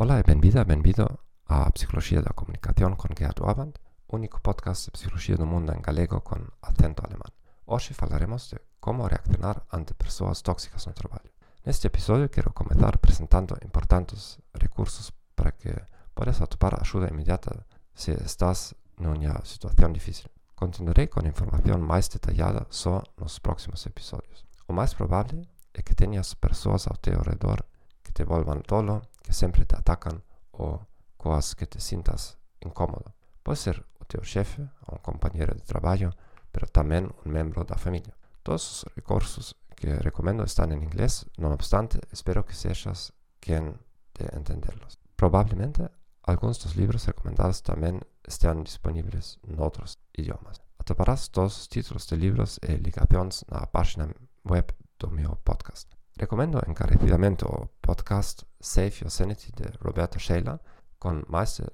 Ola e benvida, benvido a Psicología da Comunicación con Gerhard Orban, único podcast de psicología do mundo en galego con acento alemán. Hoxe falaremos de como reaccionar ante persoas tóxicas no traballo. Neste episodio quero comezar presentando importantes recursos para que podes atopar axuda inmediata se estás nunha situación difícil. Continuarei con información máis detallada só nos próximos episodios. O máis probable é que teñas persoas ao teu redor que te volvan tolo que sempre te atacam ou com as que te sintas incômodo. Pode ser o teu chefe ou um companheiro de trabalho, mas também um membro da família. Todos os recursos que recomendo estão em inglês, não obstante, espero que sejas quem de entendê-los. Provavelmente, alguns dos livros recomendados também estão disponíveis em outros idiomas. Atoparás todos os títulos de livros e ligações na página web do meu podcast. Recomendo encarecidamente o podcast Save Your Sanity de Roberto Sheila, com mais de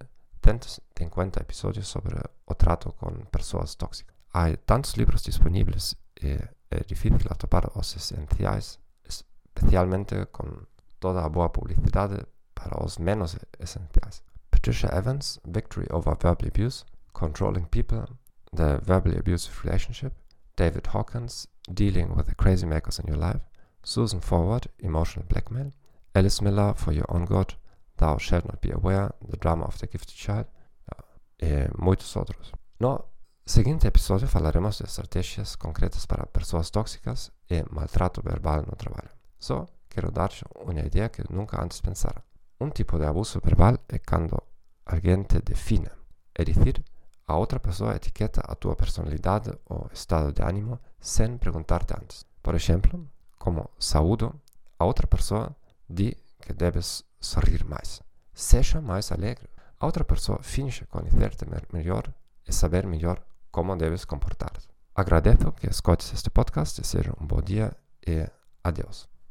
150 episódios sobre o trato com pessoas tóxicas. Há tantos livros disponíveis e é difícil atopar os essenciais, especialmente com toda a boa publicidade para os menos essenciais. Patricia Evans, Victory Over Verbal Abuse, Controlling People, The Verbally Abusive Relationship, David Hawkins, Dealing with the Crazy Makers in Your Life, Susan Forward, Emotional Blackmail, Alice Miller, For Your Own Good, Thou Shalt Not Be Aware, The Drama of the Gifted Child, e muitos outros. No seguinte episódio falaremos de estratégias concretas para pessoas tóxicas e maltrato verbal no trabalho. Só quero dar-te uma ideia que nunca antes pensara. Um tipo de abuso verbal é quando alguém te define, é dizer, a outra pessoa etiqueta a tua personalidade ou estado de ânimo sem perguntar-te antes. Por exemplo, como saúdo, a outra pessoa diz que deves sorrir mais. Seja mais alegre. A outra pessoa finge conhecer-te melhor e saber melhor como deves comportar-te. Agradeço que escutes este podcast, desejo um bom dia e adeus.